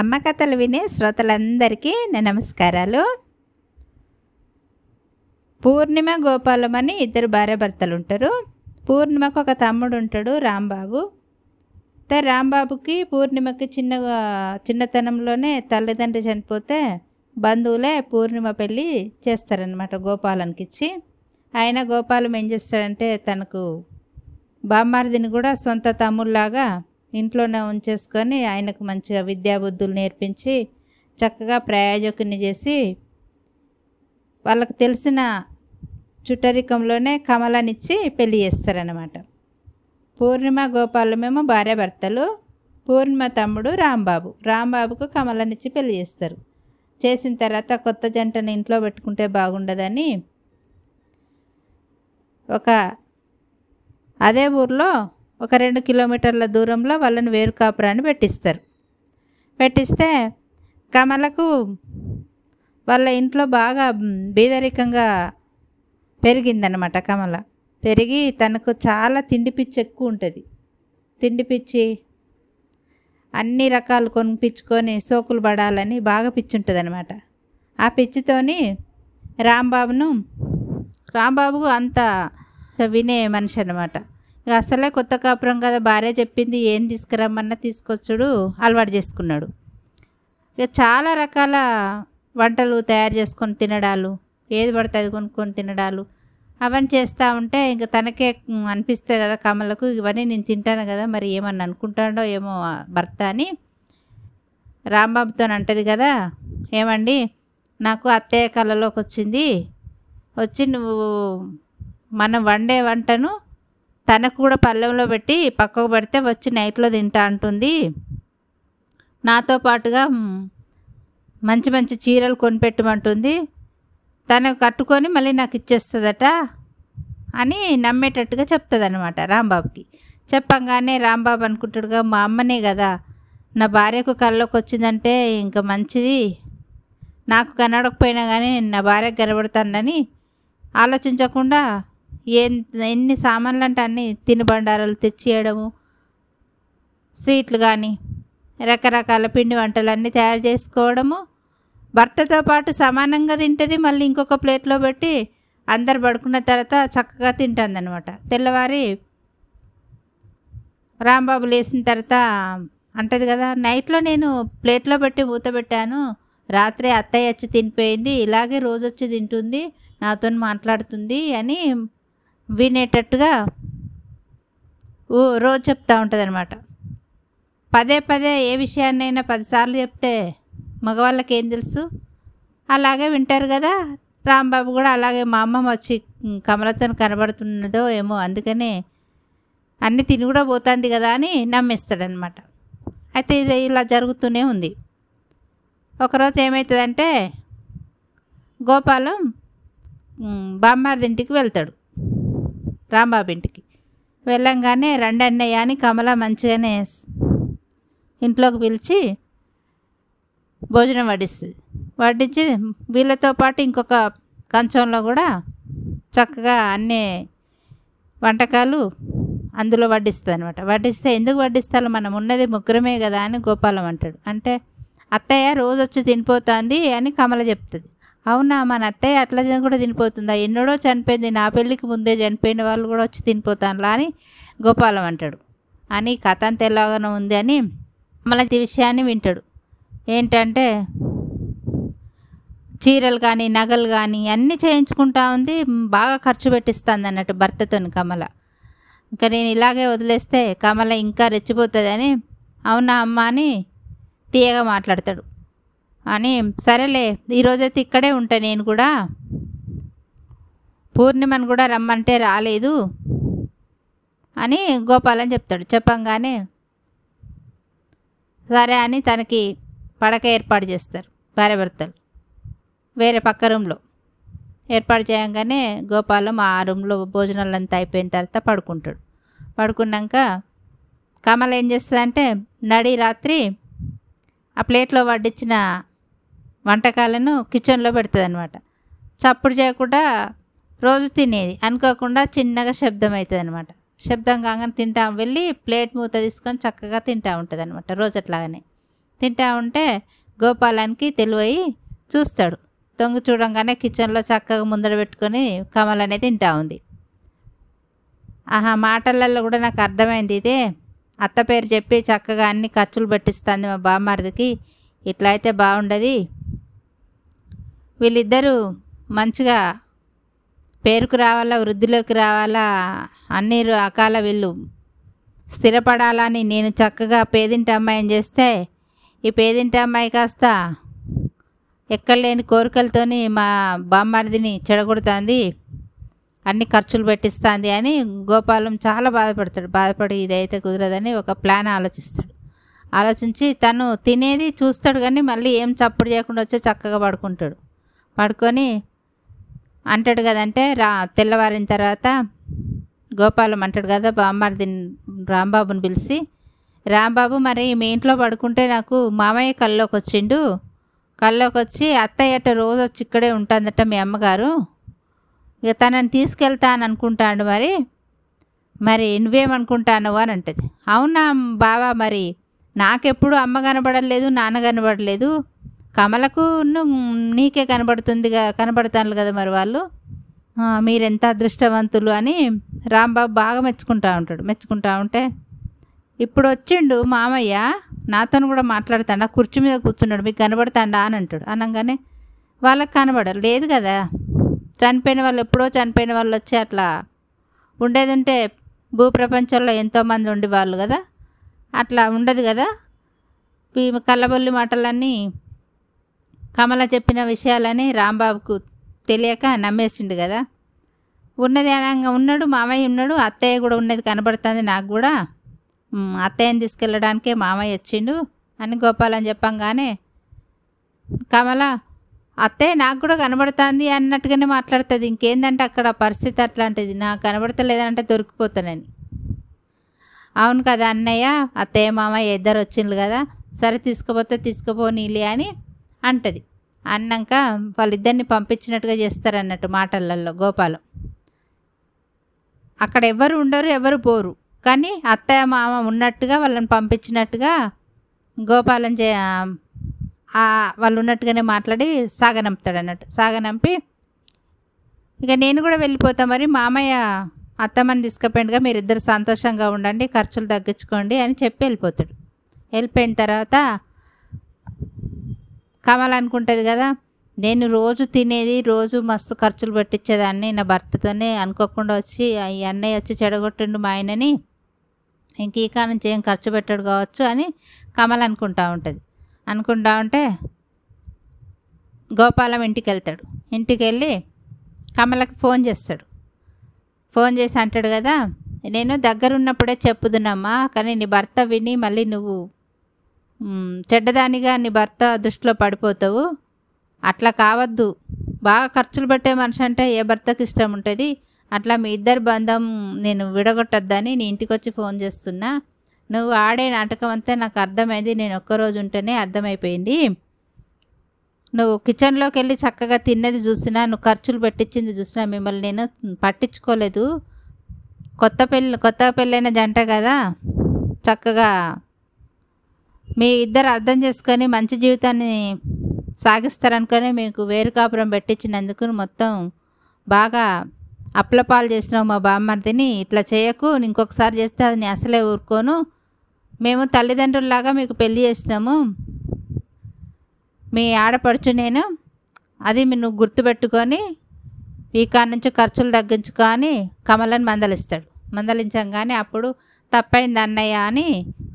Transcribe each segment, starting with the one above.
అమ్మ కథలు వినే శ్రోతలందరికీ నా నమస్కారాలు. పూర్ణిమ గోపాలం అని ఇద్దరు భార్యాభర్తలు ఉంటారు పూర్ణిమకు ఒక తమ్ముడు ఉంటాడు రాంబాబు. అయితే రాంబాబుకి పూర్ణిమకి చిన్న చిన్నతనంలోనే తల్లిదండ్రి చనిపోతే బంధువులే పూర్ణిమ పెళ్ళి చేస్తారనమాట గోపాలనికి ఇచ్చి ఆయన గోపాలం ఏం చేస్తాడంటే తనకు బామ్మారిదిని కూడా సొంత తమ్ముళ్ళలాగా ఇంట్లోనే ఉంచేసుకొని ఆయనకు మంచిగా విద్యాబుద్ధులు నేర్పించి చక్కగా ప్రయోజకుని చేసి వాళ్ళకు తెలిసిన చుట్టరికంలోనే కమలనిచ్చి పెళ్ళి చేస్తారనమాట పూర్ణిమ గోపాలమేమో భార్యాభర్తలు పూర్ణిమ తమ్ముడు రాంబాబు. రాంబాబుకు కమలనిచ్చి పెళ్ళి చేస్తారు. చేసిన తర్వాత కొత్త జంటను ఇంట్లో పెట్టుకుంటే బాగుండదని ఒక అదే ఊర్లో ఒక రెండు కిలోమీటర్ల దూరంలో వాళ్ళని వేరు కాపురాన్ని పెట్టిస్తారు. పెట్టిస్తే కమలకు వాళ్ళ ఇంట్లో బాగా బీదరికంగా పెరిగిందనమాట కమల. పెరిగి తనకు చాలా తిండి పిచ్చి ఎక్కువ ఉంటుంది. తిండి పిచ్చి అన్ని రకాలు కొనిపించుకొని సోకులు పడాలని బాగా పిచ్చి ఉంటుంది అనమాట ఆ పిచ్చితోని రాంబాబును రాంబాబు అంత వినే మనిషి అనమాట అసలే కొత్త కాపురం కదా భార్య చెప్పింది ఏం తీసుకురమ్మన్నా తీసుకొచ్చుడు అలవాటు చేసుకున్నాడు. ఇక చాలా రకాల వంటలు తయారు చేసుకొని తినడాలు ఏది పడితే అది కొనుక్కొని తినడాలు అవన్నీ చేస్తూ ఉంటే ఇంకా తనకే అనిపిస్తాయి కదా కమలకు ఇవన్నీ నేను తింటాను కదా మరి ఏమన్నా అనుకుంటాడో ఏమో భర్త అని రాంబాబుతో అంటది కదా ఏమండి నాకు అత్తయ్య కళ్ళలోకి వచ్చింది వచ్చి నువ్వు మనం వండే వంటను తనకు కూడా పళ్ళెంలో పెట్టి పక్కకు పెడితే వచ్చి నైట్లో తింటా అంటుంది. నాతో పాటుగా మంచి మంచి చీరలు కొనిపెట్టమంటుంది. తను కట్టుకొని మళ్ళీ నాకు ఇచ్చేస్తుందట అని నమ్మేటట్టుగా చెప్తుంది అనమాట రాంబాబుకి. చెప్పంగానే రాంబాబు అనుకుంటాడుగా మా అమ్మనే కదా నా భార్యకు కళ్ళలోకి వచ్చిందంటే ఇంకా మంచిది. నాకు కనడకపోయినా కానీ నా భార్యకు కనబడుతానని ఆలోచించకుండా ఎన్ని సామాన్లు అంటే అన్ని తినుబండారాలు తెచ్చియడము. స్వీట్లు కానీ రకరకాల పిండి వంటలు అన్నీ తయారు చేసుకోవడము. భర్తతో పాటు సమానంగా తింటుంది మళ్ళీ ఇంకొక ప్లేట్లో పెట్టి అందరు పడుకున్న తర్వాత చక్కగా తింటుందనమాట. తెల్లవారి రాంబాబు లేచిన తర్వాత అంటది కదా నైట్లో నేను ప్లేట్లో పెట్టి మూత పెట్టాను. రాత్రి అత్తయ్య వచ్చి తినిపోయింది ఇలాగే రోజు వచ్చి తింటుంది నాతో మాట్లాడుతుంది అని వినేటట్టుగా ఓ రోజు చెప్తూ ఉంటుంది అనమాట పదే పదే ఏ విషయాన్నైనా పదిసార్లు చెప్తే మగవాళ్ళకి ఏం తెలుసు? అలాగే వింటారు కదా. రాంబాబు కూడా అలాగే మా అమ్మ వచ్చి కమలతో కనబడుతున్నదో ఏమో అందుకనే అన్నీ తిని కూడా పోతుంది కదా అని నమ్మేస్తాడనమాట అయితే ఇది ఇలా జరుగుతూనే ఉంది. ఒకరోజు ఏమవుతుందంటే గోపాలం ఉమ్, బామ్మారిది ఇంటికి వెళ్తాడు. రాంబాబు ఇంటికి. వెళ్ళంగానే రండి అన్నయ్య అని కమల మంచిగానే ఇంట్లోకి పిలిచి భోజనం వడ్డిస్తుంది. వడ్డించి వీళ్ళతో పాటు ఇంకొక కంచంలో కూడా చక్కగా అన్నీ వంటకాలు అందులో వడ్డిస్తుంది అనమాట వడ్డిస్తే ఎందుకు వడ్డిస్తారు? మనం ఉన్నది ముగ్గురమే కదా అని గోపాలం అంటాడు. అంటే అత్తయ్య రోజు వచ్చి తినిపోతుంది అని కమల చెప్తుంది. అవునా? మన అత్తయ్య అట్లా కూడా తినిపోతుందా? ఎన్నడో చనిపోయింది. నా పెళ్ళికి ముందే చనిపోయిన వాళ్ళు కూడా వచ్చి తినిపోతానులా అని గోపాలం అంటాడు. అని కథ అంత ఉంది అని మళ్ళీ ఈ విషయాన్ని వింటాడు. ఏంటంటే చీరలు కానీ నగలు కానీ అన్నీ చేయించుకుంటా ఉంది బాగా ఖర్చు పెట్టిస్తుంది అన్నట్టు భర్తతోని కమల. ఇంకా నేను ఇలాగే వదిలేస్తే కమల ఇంకా రెచ్చిపోతుంది అని అవునా అమ్మ అని తీయగా మాట్లాడతాడు. అని సరేలే ఈరోజైతే ఇక్కడే ఉంటా నేను కూడా. పూర్ణిమను కూడా రమ్మంటే రాలేదు అని గోపాలని చెప్తాడు చెప్పంగానే. సరే అని తనకి పడక ఏర్పాటు చేస్తారు భార్యాభర్తలు వేరే పక్క రూమ్లో. ఏర్పాటు చేయగానే గోపాలం ఆ రూమ్లో భోజనాలంతా అయిపోయిన తర్వాత పడుకుంటాడు. పడుకున్నాక కమల ఏం చేస్తుందంటే నడి రాత్రి ఆ ప్లేట్లో వడ్డించిన వంటకాలను కిచెన్లో పెడుతుంది అనమాట చప్పుడు చేయకుండా రోజు తినేది. అనుకోకుండా చిన్నగా శబ్దం అవుతుంది అనమాట శబ్దం కాగానే తింటా వెళ్ళి ప్లేట్ మూత తీసుకొని చక్కగా తింటా ఉంటుంది అనమాట రోజు అట్లాగానే తింటా ఉంటే గోపాలానికి తెలివయి చూస్తాడు. తొంగి చూడంగానే కిచెన్లో చక్కగా ముందర పెట్టుకొని కమల్ అనేది తింటా ఉంది. ఆహా మాటలలో కూడా నాకు అర్థమైంది ఇదే. అత్త పేరు చెప్పి చక్కగా అన్ని ఖర్చులు పెట్టిస్తుంది మా బామ్మారిదికి. ఇట్లా అయితే బాగుండదు. వీళ్ళిద్దరూ మంచిగా పేరుకు రావాలా వృద్ధిలోకి రావాలా అన్ని రకాల వీళ్ళు స్థిరపడాలని నేను చక్కగా పేదింటి అమ్మాయిని చేస్తే ఈ పేదింటి అమ్మాయి కాస్త ఎక్కడ లేని కోరికలతోని మా బామ్మారిదిని చెడగొడుతుంది అన్ని ఖర్చులు పెట్టిస్తుంది అని గోపాలం చాలా బాధపడతాడు. బాధపడి ఇదైతే కుదరదని ఒక ప్లాన్ ఆలోచిస్తాడు. ఆలోచించి తను తినేది చూస్తాడు కానీ మళ్ళీ ఏం చప్పుడు చేయకుండా వచ్చి చక్కగా పడుకుంటాడు. పడుకొని అంటాడు కదంటే రా తెల్లవారిన తర్వాత గోపాలం అంటాడు కదా బామ్మారిది రాంబాబుని పిలిచి రాంబాబు మరి మీ ఇంట్లో పడుకుంటే నాకు మామయ్య కల్లోకి వచ్చిండు. కల్లోకి వచ్చి అత్తయ్య అట్ట రోజు వచ్చి ఇక్కడే ఉంటుందట మీ అమ్మగారు. ఇక తనని తీసుకెళ్తాను అనుకుంటాడు మరి. మరి నువ్వేమనుకుంటాను అని అంటది. అవునా బావా మరి నాకెప్పుడు అమ్మ కనబడలేదు నాన్న కనబడలేదు. కమలకు నీకే కనబడుతుందిగా కనబడతాను కదా మరి వాళ్ళు? మీరెంత అదృష్టవంతులు అని రాంబాబు బాగా మెచ్చుకుంటా ఉంటాడు. మెచ్చుకుంటా ఉంటే ఇప్పుడు వచ్చిండు మామయ్య నాతో కూడా మాట్లాడుతాడా కుర్చీ మీద కూర్చున్నాడు మీకు కనబడతాడా అని అంటాడు. అనగానే వాళ్ళకి కనబడరు లేదు కదా. చనిపోయిన వాళ్ళు ఎప్పుడో చనిపోయిన వాళ్ళు వచ్చి అట్లా ఉండేది ఉంటే భూప్రపంచంలో ఎంతోమంది ఉండేవాళ్ళు కదా. అట్లా ఉండదు కదా. ఈ కళ్ళబొల్లి మాటలన్నీ కమల చెప్పిన విషయాలని రాంబాబుకు తెలియక నమ్మేసిండు కదా. ఉన్నది అనగా ఉన్నాడు మామయ్య ఉన్నాడు అత్తయ్య కూడా ఉన్నది కనబడుతుంది నాకు కూడా. అత్తయ్యని తీసుకెళ్ళడానికే మామయ్య వచ్చిండు అని గోపాలని చెప్పంగానే కమల అత్తయ్య నాకు కూడా కనబడుతుంది అన్నట్టుగానే మాట్లాడుతుంది. ఇంకేందంటే అక్కడ పరిస్థితి అట్లాంటిది. నాకు కనబడతలేదంటే దొరికిపోతానని. అవును కదా అన్నయ్య అత్తయ్య మామయ్య ఇద్దరు వచ్చిండ్రు కదా. సరే తీసుకుపోతే తీసుకుపోనీలే అని అంటది. అన్నాక వాళ్ళిద్దరిని పంపించినట్టుగా చేస్తారన్నట్టు మాటలలో గోపాలం. అక్కడ ఎవరు ఉండరు ఎవరు పోరు. కానీ అత్తయ్య మామ ఉన్నట్టుగా వాళ్ళని పంపించినట్టుగా గోపాలం చే వాళ్ళు ఉన్నట్టుగానే మాట్లాడి సాగనంపుతాడు అన్నట్టు సాగనంపి ఇక నేను కూడా వెళ్ళిపోతా మరి మామయ్య అత్తమ్మని తీసుకుపోయిండుగా మీరిద్దరు సంతోషంగా ఉండండి ఖర్చులు తగ్గించుకోండి అని చెప్పి వెళ్ళిపోతాడు. వెళ్ళిపోయిన తర్వాత కమల్ అనుకుంటుంది కదా నేను రోజు తినేది రోజు మస్తు ఖర్చులు పెట్టించేదాన్ని నా భర్తతోనే అనుకోకుండా వచ్చి ఈ అన్నయ్య వచ్చి చెడగొట్టిండు మా ఆయనని ఇంక ఈ కాడ నుంచి ఏం ఖర్చు పెట్టాడు కావచ్చు అని కమల్ అనుకుంటా ఉంటుంది. అనుకుంటా ఉంటే గోపాలం ఇంటికి వెళ్తాడు ఇంటికి వెళ్ళి కమలకి ఫోన్ చేస్తాడు. ఫోన్ చేసి అంటాడు కదా నేను దగ్గర ఉన్నప్పుడే చెప్పుదునమ్మా కానీ నీ భర్త విని మళ్ళీ నువ్వు చెడ్డదానిగా నీ భర్త దృష్టిలో పడిపోతావు. అట్లా కావద్దు. బాగా ఖర్చులు పెట్టే మనిషి అంటే ఏ భర్తకి ఇష్టం ఉంటుంది? అట్లా మీ ఇద్దరి బంధం నేను విడగొట్టద్దని నీ ఇంటికి వచ్చి ఫోన్ చేస్తున్నా. నువ్వు ఆడే నాటకం అంతా నాకు అర్థమైంది. నేను ఒక్కరోజు ఉంటేనే అర్థమైపోయింది. నువ్వు కిచెన్లోకి వెళ్ళి చక్కగా తిన్నది చూసినా నువ్వు ఖర్చులు పెట్టించింది చూసినా మిమ్మల్ని నేను పట్టించుకోలేదు. కొత్త పెళ్ళి కొత్త పెళ్ళైన జంట కదా. చక్కగా మీ ఇద్దరు అర్థం చేసుకొని మంచి జీవితాన్ని సాగిస్తారనుకొని మీకు వేరు కాపురం పెట్టించినందుకు మొత్తం బాగా అప్లపాలు చేసినావు మా బామ్మర్దిని ఇట్లా చేయకు ఇంకొకసారి చేస్తే అది అసలే ఊరుకోను. మేము తల్లిదండ్రుల్లాగా మీకు పెళ్ళి చేసినాము. మీ ఆడపడుచు నేను అది నువ్వు గుర్తుపెట్టుకొని ఈ కాడ నుంచి ఖర్చులు తగ్గించుకొని కమలని మందలిస్తాడు. మందలించంగానే అప్పుడు తప్పైంది అన్నయ్య అని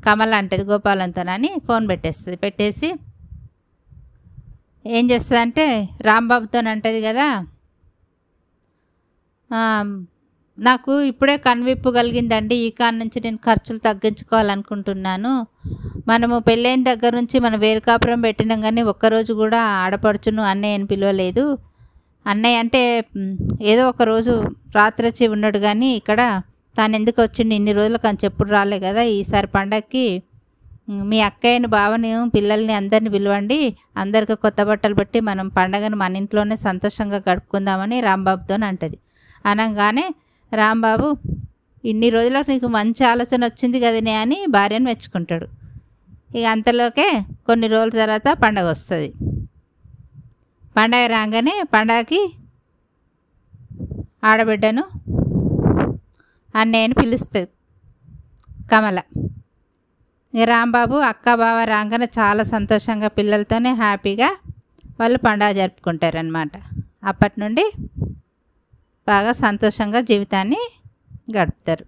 కమల అంటది గోపాలంతోనని ఫోన్ పెట్టేస్తుంది. పెట్టేసి ఏం చేస్తుందంటే రాంబాబుతో అంటది కదా నాకు ఇప్పుడే కనువిప్పు కలిగిందండి ఈ కాడ నుంచి నేను ఖర్చులు తగ్గించుకోవాలనుకుంటున్నాను. మనము పెళ్ళైన దగ్గర నుంచి మనం వేరు కాపురం పెట్టినాం కానీ ఒక్కరోజు కూడా ఆడపడుచును అన్నయ్య అని పిలవలేదు. అన్నయ్య అంటే ఏదో ఒక రోజు రాత్రి వచ్చి ఉన్నాడు కానీ ఇక్కడ తాను ఎందుకు వచ్చిండు ఇన్ని రోజులకు అని చెప్పుడు రాలే కదా. ఈసారి పండగకి మీ అక్కయ్యని బావని పిల్లల్ని అందరిని పిలవండి. అందరికి కొత్త బట్టలు పెట్టి మనం పండగను మన ఇంట్లోనే సంతోషంగా గడుపుకుందామని రాంబాబుతో అంటది. అనగానే రాంబాబు ఇన్ని రోజులకు నీకు మంచి ఆలోచన వచ్చింది కదనే అని భార్యను మెచ్చుకుంటాడు. ఇక అంతలోకే కొన్ని రోజుల తర్వాత పండగ వస్తుంది. పండగ రాగానే పండగకి ఆడబిడ్డను అన్నయ్యని పిలుస్తుంది కమల రాంబాబు అక్క బావ రాగానే చాలా సంతోషంగా పిల్లలతోనే హ్యాపీగా వాళ్ళు పండగ జరుపుకుంటారనమాట అప్పటి నుండి బాగా సంతోషంగా జీవితాన్ని గడుపుతారు.